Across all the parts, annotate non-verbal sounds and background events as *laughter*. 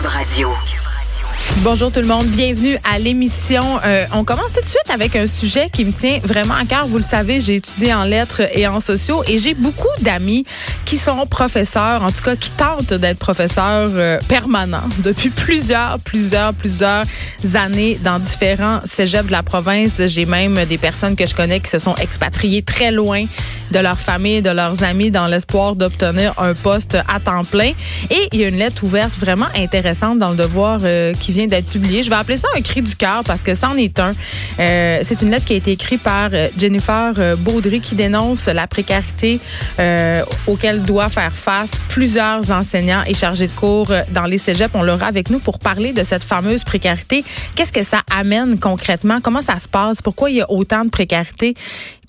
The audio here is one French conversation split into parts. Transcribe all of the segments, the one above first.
Radio. Bonjour tout le monde, bienvenue à l'émission. Euh, on commence tout de suite avec un sujet qui me tient vraiment à cœur. Vous le savez, j'ai étudié en lettres et en sociaux et j'ai beaucoup d'amis qui sont professeurs, en tout cas qui tentent d'être professeurs euh, permanents depuis plusieurs, plusieurs, plusieurs années dans différents cégeps de la province. J'ai même des personnes que je connais qui se sont expatriées très loin de leur famille, de leurs amis dans l'espoir d'obtenir un poste à temps plein. Et il y a une lettre ouverte vraiment intéressante dans le devoir euh, qui vient d'être publiée. Je vais appeler ça un cri du cœur parce que c'en est un. Euh, c'est une lettre qui a été écrite par euh, Jennifer Baudry qui dénonce la précarité auquel doit faire face plusieurs enseignants et chargés de cours dans les cégeps. On l'aura avec nous pour parler de cette fameuse précarité. Qu'est-ce que ça amène concrètement? Comment ça se passe? Pourquoi il y a autant de précarité?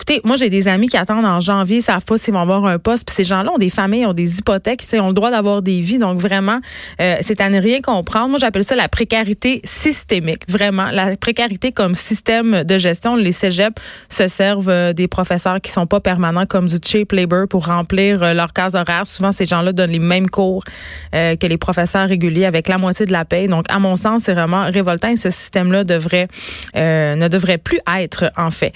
Écoutez, moi, j'ai des amis qui attendent en janvier, ils savent pas s'ils vont avoir un poste. Puis ces gens-là ont des familles, ont des hypothèques, ils ont le droit d'avoir des vies. Donc vraiment, euh, c'est à ne rien comprendre. Moi, j'appelle ça la précarité systémique. Vraiment, la précarité comme système de gestion. Les cégeps se servent euh, des professeurs qui sont pas permanents comme du cheap labor pour remplir euh, leur case horaire. Souvent, ces gens-là donnent les mêmes cours que les professeurs réguliers avec la moitié de la paye. Donc, à mon sens, c'est vraiment révoltant. Et ce système-là devrait ne devrait plus être en fait.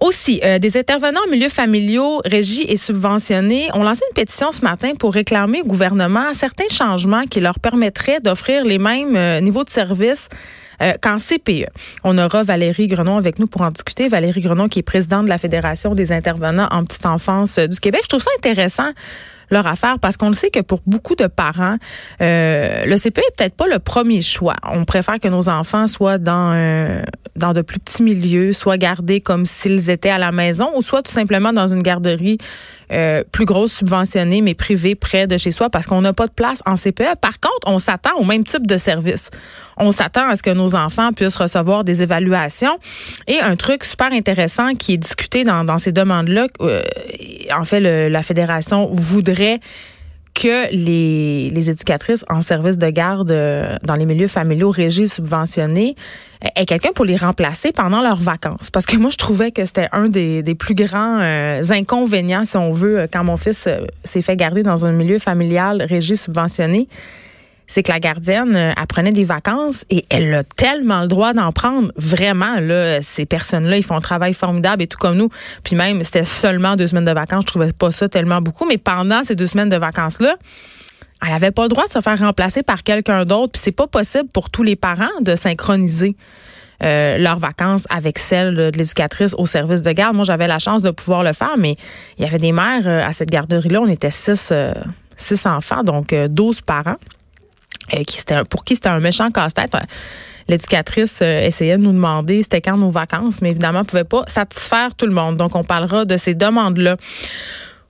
Aussi, des intervenants en milieu familiaux régis et subventionnés ont lancé une pétition ce matin pour réclamer au gouvernement certains changements qui leur permettraient d'offrir les mêmes euh, niveaux de service euh, qu'en CPE. On aura Valérie Grenon avec nous pour en discuter. Valérie Grenon qui est présidente de la Fédération des intervenants en petite enfance euh, du Québec. Je trouve ça intéressant leur affaire parce qu'on le sait que pour beaucoup de parents, euh, le CPE est peut-être pas le premier choix. On préfère que nos enfants soient dans euh, dans de plus petits milieux, soient gardés comme s'ils étaient à la maison ou soit tout simplement dans une garderie euh, plus grosse, subventionnée, mais privée, près de chez soi, parce qu'on n'a pas de place en CPE. Par contre, on s'attend au même type de service. On s'attend à ce que nos enfants puissent recevoir des évaluations. Et un truc super intéressant qui est discuté dans, dans ces demandes-là, euh, en fait, la Fédération voudrait que les, les éducatrices en service de garde euh, dans les milieux familiaux régis subventionnés aient quelqu'un pour les remplacer pendant leurs vacances. Parce que moi, je trouvais que c'était un des, des, plus grands euh, inconvénients, si on veut, quand mon fils euh, s'est fait garder dans un milieu familial régi subventionné c'est que la gardienne euh, apprenait des vacances et elle a tellement le droit d'en prendre. Vraiment, là, ces personnes-là, ils font un travail formidable et tout comme nous. Puis même, c'était seulement deux semaines de vacances. Je trouvais pas ça tellement beaucoup. Mais pendant ces deux semaines de vacances-là, elle avait pas le droit de se faire remplacer par quelqu'un d'autre. Puis c'est pas possible pour tous les parents de synchroniser. Euh, leurs vacances avec celles de l'éducatrice au service de garde. Moi, j'avais la chance de pouvoir le faire, mais il y avait des mères euh, à cette garderie-là. On était six, six enfants, donc douze parents. Euh, pour qui c'était un méchant casse-tête. L'éducatrice euh, essayait de nous demander c'était quand nos vacances, mais évidemment, ne pouvait pas satisfaire tout le monde. Donc, on parlera de ces demandes-là.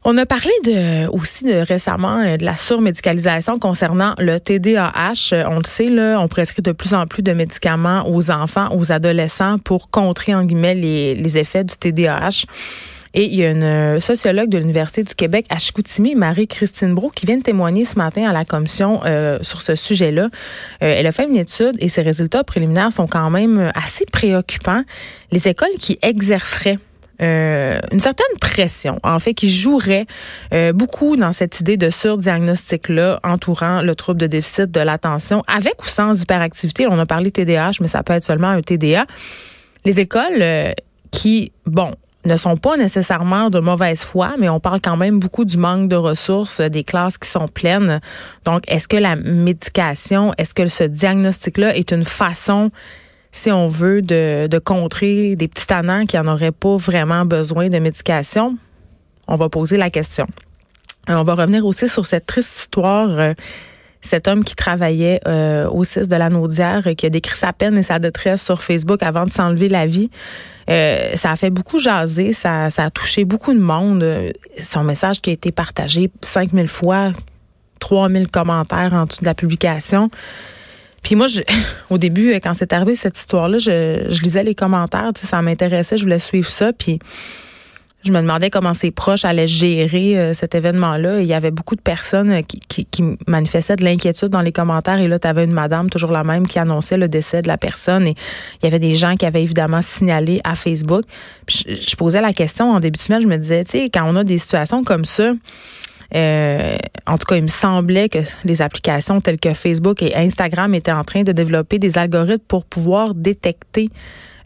On a parlé de, aussi de récemment euh, de la surmédicalisation concernant le TDAH. On le sait, là, on prescrit de plus en plus de médicaments aux enfants, aux adolescents pour contrer, en guillemets, les, les effets du TDAH. Et il y a une euh, sociologue de l'Université du Québec à Chicoutimi, Marie-Christine Brou, qui vient de témoigner ce matin à la commission euh, sur ce sujet-là. Euh, elle a fait une étude et ses résultats préliminaires sont quand même assez préoccupants. Les écoles qui exerceraient une certaine pression, en fait, qui jouerait beaucoup dans cette idée de surdiagnostic-là entourant le trouble de déficit de l'attention, avec ou sans hyperactivité. On a parlé TDAH, mais ça peut être seulement un TDA. Les écoles qui, bon, ne sont pas nécessairement de mauvaise foi, mais on parle quand même beaucoup du manque de ressources, des classes qui sont pleines. Donc, est-ce que la médication, est-ce que ce diagnostic-là est une façon, si on veut, de, de contrer des petits tannants qui n'en auraient pas vraiment besoin de médication? On va poser la question. Euh, on va revenir aussi sur cette triste histoire. Euh, cet homme qui travaillait euh, au 6 de la Naudière, qui a décrit sa peine et sa détresse sur Facebook avant de s'enlever la vie. Euh, ça a fait beaucoup jaser, ça, ça a touché beaucoup de monde. Son message qui a été partagé 5000 fois, 3000 commentaires en dessous de la publication. Puis moi, je, *laughs* au début, quand c'est arrivé cette histoire-là, je, je lisais les commentaires, ça m'intéressait, je voulais suivre ça. Puis je me demandais comment ses proches allaient gérer euh, cet événement-là. Il y avait beaucoup de personnes euh, qui, qui, manifestaient de l'inquiétude dans les commentaires. Et là, tu avais une madame, toujours la même, qui annonçait le décès de la personne. Et il y avait des gens qui avaient évidemment signalé à Facebook. je, posais la question en début de semaine, je me disais, tu sais, quand on a des situations comme ça, Euh, en tout cas, il me semblait que les applications telles que Facebook et Instagram étaient en train de développer des algorithmes pour pouvoir détecter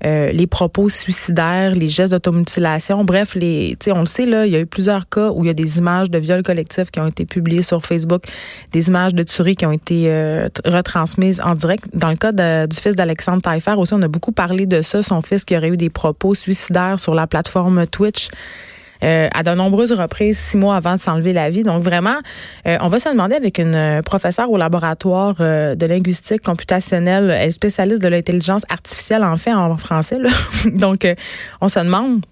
euh, les propos suicidaires, les gestes d'automutilation. Bref, les, on le sait, là, il y a eu plusieurs cas où il y a des images de viols collectifs qui ont été publiées sur Facebook, des images de tueries qui ont été euh, retransmises en direct. Dans le cas du fils d'Alexandre Taillefer aussi, on a beaucoup parlé de ça, son fils qui aurait eu des propos suicidaires sur la plateforme Twitch. Euh, à de nombreuses reprises, six mois avant de s'enlever la vie. Donc vraiment, euh, on va se demander avec une euh, professeure au laboratoire de linguistique computationnelle, elle est spécialiste de l'intelligence artificielle en fait en français. Là. *laughs* Donc on se demande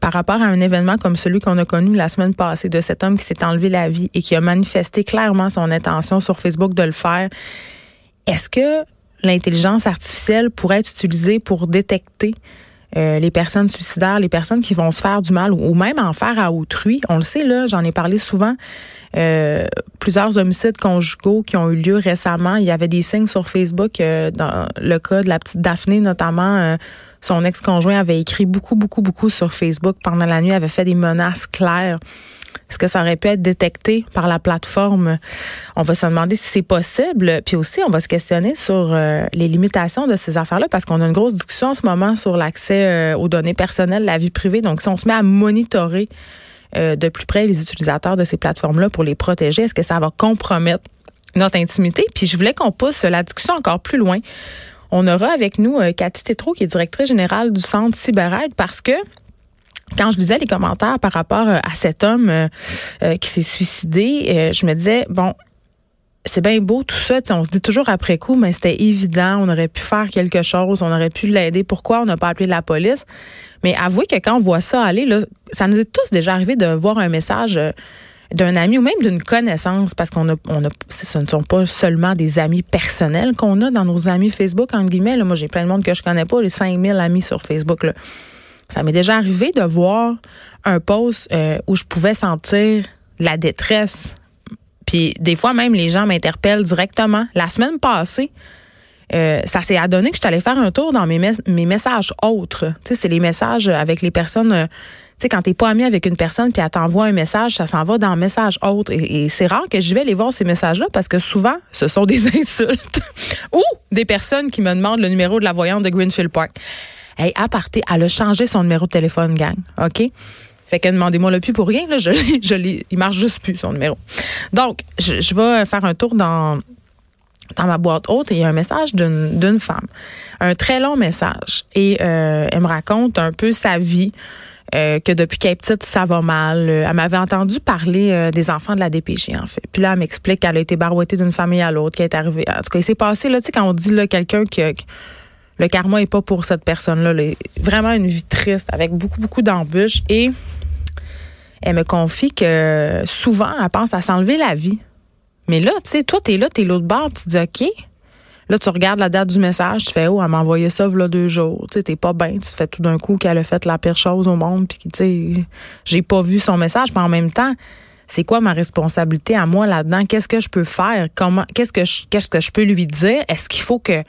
par rapport à un événement comme celui qu'on a connu la semaine passée de cet homme qui s'est enlevé la vie et qui a manifesté clairement son intention sur Facebook de le faire, est-ce que l'intelligence artificielle pourrait être utilisée pour détecter euh, les personnes suicidaires, les personnes qui vont se faire du mal ou même en faire à autrui. On le sait, là, j'en ai parlé souvent. Euh, plusieurs homicides conjugaux qui ont eu lieu récemment. Il y avait des signes sur Facebook, euh, dans le cas de la petite Daphné notamment. son ex-conjoint avait écrit beaucoup, beaucoup, beaucoup sur Facebook pendant la nuit, avait fait des menaces claires. Est-ce que ça aurait pu être détecté par la plateforme? On va se demander si c'est possible. Puis aussi, on va se questionner sur euh, les limitations de ces affaires-là parce qu'on a une grosse discussion en ce moment sur l'accès euh, aux données personnelles, la vie privée. Donc, si on se met à monitorer euh, de plus près les utilisateurs de ces plateformes-là pour les protéger, est-ce que ça va compromettre notre intimité? Puis je voulais qu'on pousse la discussion encore plus loin. On aura avec nous Cathy Tétrault, qui est directrice générale du Centre CyberAide, parce que quand je lisais les commentaires par rapport euh, à cet homme euh, euh, qui s'est suicidé, je me disais, bon, c'est bien beau tout ça. On se dit toujours après coup, mais c'était évident, on aurait pu faire quelque chose, on aurait pu l'aider. Pourquoi on n'a pas appelé la police? Mais avouez que quand on voit ça aller, là, ça nous est tous déjà arrivé de voir un message d'un ami ou même d'une connaissance, parce qu'on a, on a, ce ne sont pas seulement des amis personnels qu'on a dans nos amis Facebook, entre guillemets. Là, moi, j'ai plein de monde que je connais pas, les 5000 amis sur Facebook. Là. Ça m'est déjà arrivé de voir un post euh, où je pouvais sentir la détresse. Puis des fois même les gens m'interpellent directement. La semaine passée, euh, ça s'est adonné que je allée faire un tour dans mes, mes messages autres. Tu sais, c'est les messages avec les personnes. Euh, tu sais, quand t'es pas ami avec une personne puis elle t'envoie un message, ça s'en va dans un message autre. Et, et c'est rare que je vais aller voir ces messages-là parce que souvent, ce sont des *laughs* insultes ou des personnes qui me demandent le numéro de la voyante de Greenfield Park. Hey, à partir, elle a changé son numéro de téléphone, gang. OK? Fait que demandez-moi le plus pour rien, là. Je, je il marche juste plus, son numéro. Donc, je, je vais faire un tour dans, dans ma boîte haute et il y a un message d'une femme. Un très long message. Et euh, elle me raconte un peu sa vie. Euh, que depuis qu'elle est petite, ça va mal. Euh, elle m'avait entendu parler euh, des enfants de la DPJ, en fait. Puis là, elle m'explique qu'elle a été barouettée d'une famille à l'autre, qui est arrivée. En tout cas, il s'est passé, là, tu sais, quand on dit, là, quelqu'un qui, le karma est pas pour cette personne-là. Vraiment une vie triste avec beaucoup, beaucoup d'embûches. Et elle me confie que souvent, elle pense à s'enlever la vie. Mais là, tu sais, toi, t'es là, t'es l'autre bord, tu te dis OK. Là, tu regardes la date du message, tu fais Oh, elle m'a envoyé ça là deux jours. Tu sais, t'es pas bien. Tu te fais tout d'un coup qu'elle a fait la pire chose au monde. Puis, tu sais, j'ai pas vu son message. Mais en même temps, c'est quoi ma responsabilité à moi là-dedans? Qu'est-ce que je peux faire? Comment, qu'est-ce que je, qu'est-ce que je peux lui dire? Est-ce qu'il faut que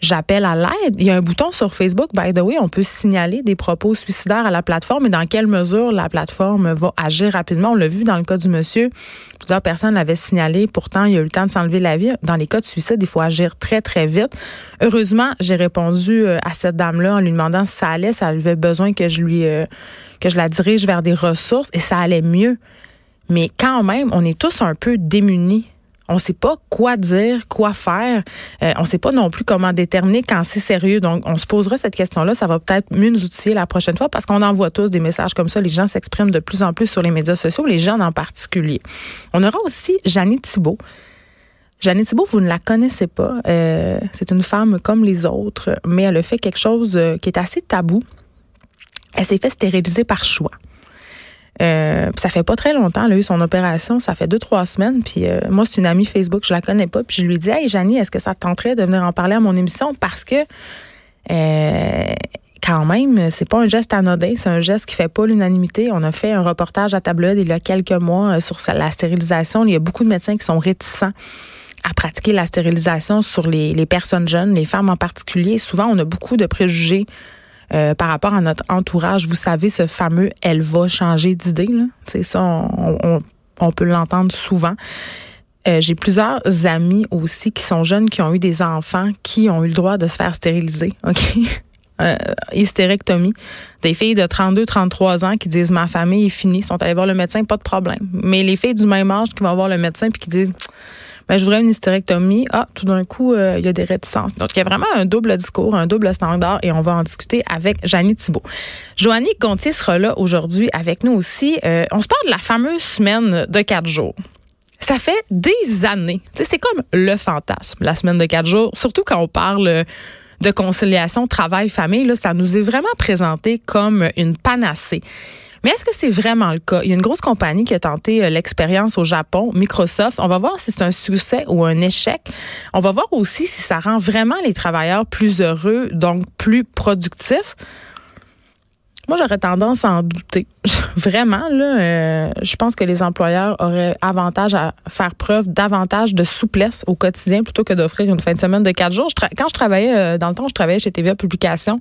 j'appelle à l'aide. Il y a un bouton sur Facebook, by the way, on peut signaler des propos suicidaires à la plateforme et dans quelle mesure la plateforme va agir rapidement. On l'a vu dans le cas du monsieur. Plusieurs personnes l'avaient signalé. Pourtant, il a eu le temps de s'enlever la vie. Dans les cas de suicide, il faut agir très, très vite. Heureusement, j'ai répondu euh, à cette dame-là en lui demandant si ça allait, si elle avait besoin que je lui, euh, que je la dirige vers des ressources et ça allait mieux. Mais quand même, on est tous un peu démunis on ne sait pas quoi dire, quoi faire. Euh, on ne sait pas non plus comment déterminer quand c'est sérieux. Donc, on se posera cette question-là. Ça va peut-être mieux nous outiller la prochaine fois parce qu'on envoie tous des messages comme ça. Les gens s'expriment de plus en plus sur les médias sociaux, les jeunes en particulier. On aura aussi Jeannie Thibault. Jeannie Thibault, vous ne la connaissez pas. Euh, c'est une femme comme les autres, mais elle a fait quelque chose euh, qui est assez tabou. Elle s'est fait stériliser par choix. Euh, ça fait pas très longtemps, elle a eu son opération, ça fait deux, trois semaines. Puis euh, moi, c'est une amie Facebook, je la connais pas. Puis je lui dis Hey Janie, est-ce que ça te tenterait de venir en parler à mon émission? Parce que euh, quand même, c'est pas un geste anodin, c'est un geste qui fait pas l'unanimité. On a fait un reportage à Tableau il y a quelques mois sur la stérilisation. Il y a beaucoup de médecins qui sont réticents à pratiquer la stérilisation sur les personnes jeunes, les femmes en particulier. Souvent, on a beaucoup de préjugés par rapport à notre entourage. Vous savez, ce fameux « elle va changer d'idée », c'est ça, on, on peut l'entendre souvent. Euh, j'ai plusieurs amis aussi qui sont jeunes, qui ont eu des enfants, qui ont eu le droit de se faire stériliser. *laughs* OK? Euh, hystérectomie. Des filles de 32, 33 ans qui disent ma famille est finie, sont allées voir le médecin, pas de problème. Mais les filles du même âge qui vont voir le médecin puis qui disent ben, je voudrais une hystérectomie. Ah, tout d'un coup, euh, il y a des réticences. Donc, il y a vraiment un double discours, un double standard et on va en discuter avec Janie Thibault. Joannie Gontier sera là aujourd'hui avec nous aussi. on se parle de la fameuse semaine de quatre jours ça fait des années. C'est comme le fantasme, la semaine de quatre jours, surtout quand on parle de conciliation travail-famille. Là, ça nous est vraiment présenté comme une panacée. Mais est-ce que c'est vraiment le cas? Il y a une grosse compagnie qui a tenté euh, l'expérience au Japon, Microsoft. On va voir si c'est un succès ou un échec. On va voir aussi si ça rend vraiment les travailleurs plus heureux, donc plus productifs. Moi, j'aurais tendance à en douter. *laughs* Vraiment, là, euh, je pense que les employeurs auraient avantage à faire preuve davantage de souplesse au quotidien plutôt que d'offrir une fin de semaine de quatre jours. quand je travaillais, euh, dans le temps, je travaillais chez TVA Publication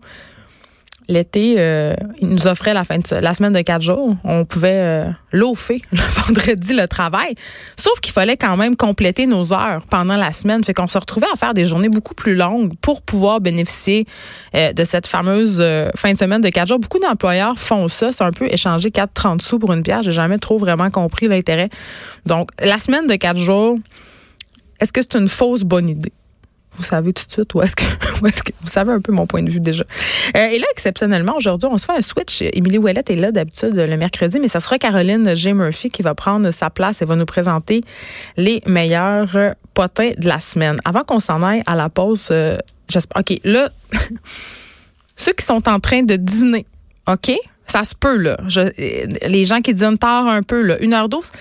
l'été, euh, nous offraient la, fin de, la semaine de quatre jours. On pouvait euh, *laughs* le vendredi le travail. Sauf qu'il fallait quand même compléter nos heures pendant la semaine. Fait qu'on se retrouvait à faire des journées beaucoup plus longues pour pouvoir bénéficier euh, de cette fameuse euh, fin de semaine de quatre jours. Beaucoup d'employeurs font ça. C'est un peu échanger 4,30 sous pour une pierre. J'ai jamais trop vraiment compris l'intérêt. Donc, la semaine de quatre jours, est-ce que c'est une fausse bonne idée? Vous savez tout de suite *laughs* où est-ce que, vous savez un peu mon point de vue déjà. Euh, et là, exceptionnellement, aujourd'hui, on se fait un switch. Émilie Ouellette est là d'habitude le mercredi, mais ça sera Caroline J. Murphy qui va prendre sa place et va nous présenter les meilleurs potins de la semaine. Avant qu'on s'en aille à la pause, euh, j'espère. OK, là, *laughs* ceux qui sont en train de dîner, OK? Ça se peut, là. les gens qui dînent tard un peu, là, une heure douce,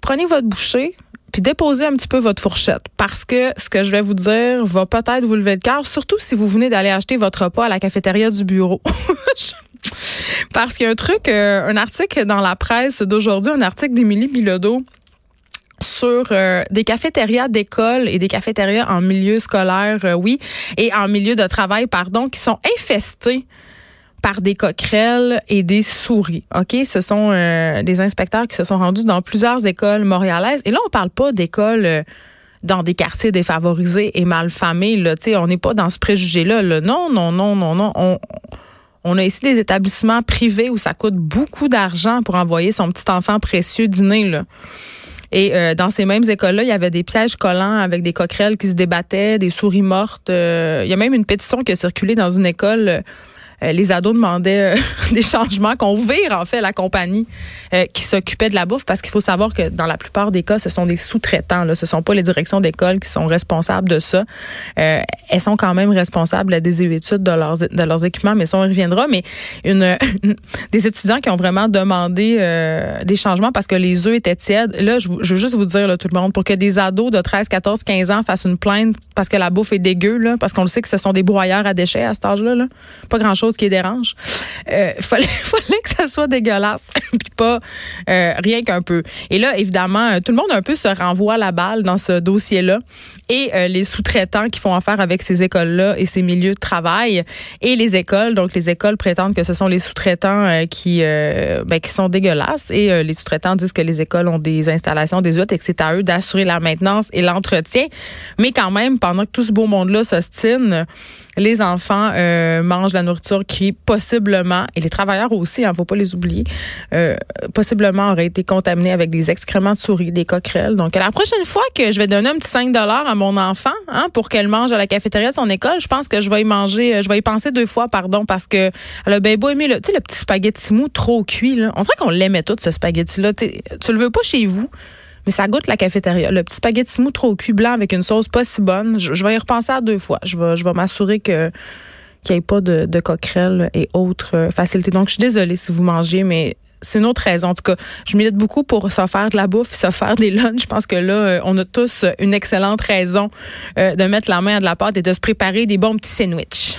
prenez votre bouchée, puis déposez un petit peu votre fourchette parce que ce que je vais vous dire va peut-être vous lever le cœur, surtout si vous venez d'aller acheter votre repas à la cafétéria du bureau. *laughs* parce qu'il y a un truc, euh, un article dans la presse d'aujourd'hui, un article d'Émilie Bilodeau sur euh, des cafétérias d'école et des cafétérias en milieu scolaire, euh, oui, et en milieu de travail, pardon, qui sont infestés par des coquerelles et des souris. OK, ce sont euh, des inspecteurs qui se sont rendus dans plusieurs écoles montréalaises et là on parle pas d'écoles euh, dans des quartiers défavorisés et malfamés là, tu on n'est pas dans ce préjugé là, Non, non, non, non, non, on a ici des établissements privés où ça coûte beaucoup d'argent pour envoyer son petit enfant précieux dîner. Et euh, dans ces mêmes écoles-là, il y avait des pièges collants avec des coquerelles qui se débattaient, des souris mortes. il y a même une pétition qui a circulé dans une école les ados demandaient euh, *laughs* des changements, qu'on vire en fait la compagnie euh, qui s'occupait de la bouffe, parce qu'il faut savoir que dans la plupart des cas, ce sont des sous-traitants. Là, ce sont pas les directions d'école qui sont responsables de ça. elles sont quand même responsables des études de leurs de leurs équipements, mais ça on reviendra. Mais une, des étudiants qui ont vraiment demandé des changements parce que les œufs étaient tièdes. Là, je, je veux juste vous dire là, tout le monde, pour que des ados de 13, 14, 15 ans fassent une plainte parce que la bouffe est dégueu, là, parce qu'on le sait que ce sont des broyeurs à déchets à cet âge-là. Là. Pas grand chose qui dérange. Euh, *laughs* fallait, que ça soit dégueulasse, *laughs* puis pas euh, rien qu'un peu. Et là, évidemment, euh, tout le monde un peu se renvoie la balle dans ce dossier-là. Et euh, les sous-traitants qui font affaire avec ces écoles-là et ces milieux de travail et les écoles. Donc, les écoles prétendent que ce sont les sous-traitants qui, ben, qui sont dégueulasses et les sous-traitants disent que les écoles ont des installations des autres et que c'est à eux d'assurer la maintenance et l'entretien. Mais quand même, pendant que tout ce beau monde-là s'ostine, les enfants euh, mangent la nourriture qui possiblement, et les travailleurs aussi, il hein, ne faut pas les oublier, euh, possiblement auraient été contaminés avec des excréments de souris, des coquerelles. Donc, la prochaine fois que je vais donner un petit 5 à mon enfant hein, pour qu'elle mange à la cafétéria de son école, je pense que je vais y manger, euh, je vais y penser deux fois, pardon, parce que elle a bien beau aimer le, le petit spaghetti mou trop cuit. Là. On dirait qu'on l'aimait tout, ce spaghetti-là. Tu le veux pas chez vous mais ça goûte la cafétéria. Le petit spaghetti mou trop cuit blanc avec une sauce pas si bonne, je, vais y repenser à deux fois. Je vais, je vais m'assurer que qu'il n'y ait pas de, de et autres euh, facilités. Donc, je suis désolée si vous mangez, mais c'est une autre raison. En tout cas, je milite beaucoup pour se faire de la bouffe, se faire des lunchs. Je pense que là, euh, on a tous une excellente raison euh, de mettre la main à de la pâte et de se préparer des bons petits sandwichs.